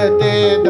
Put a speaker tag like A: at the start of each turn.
A: ते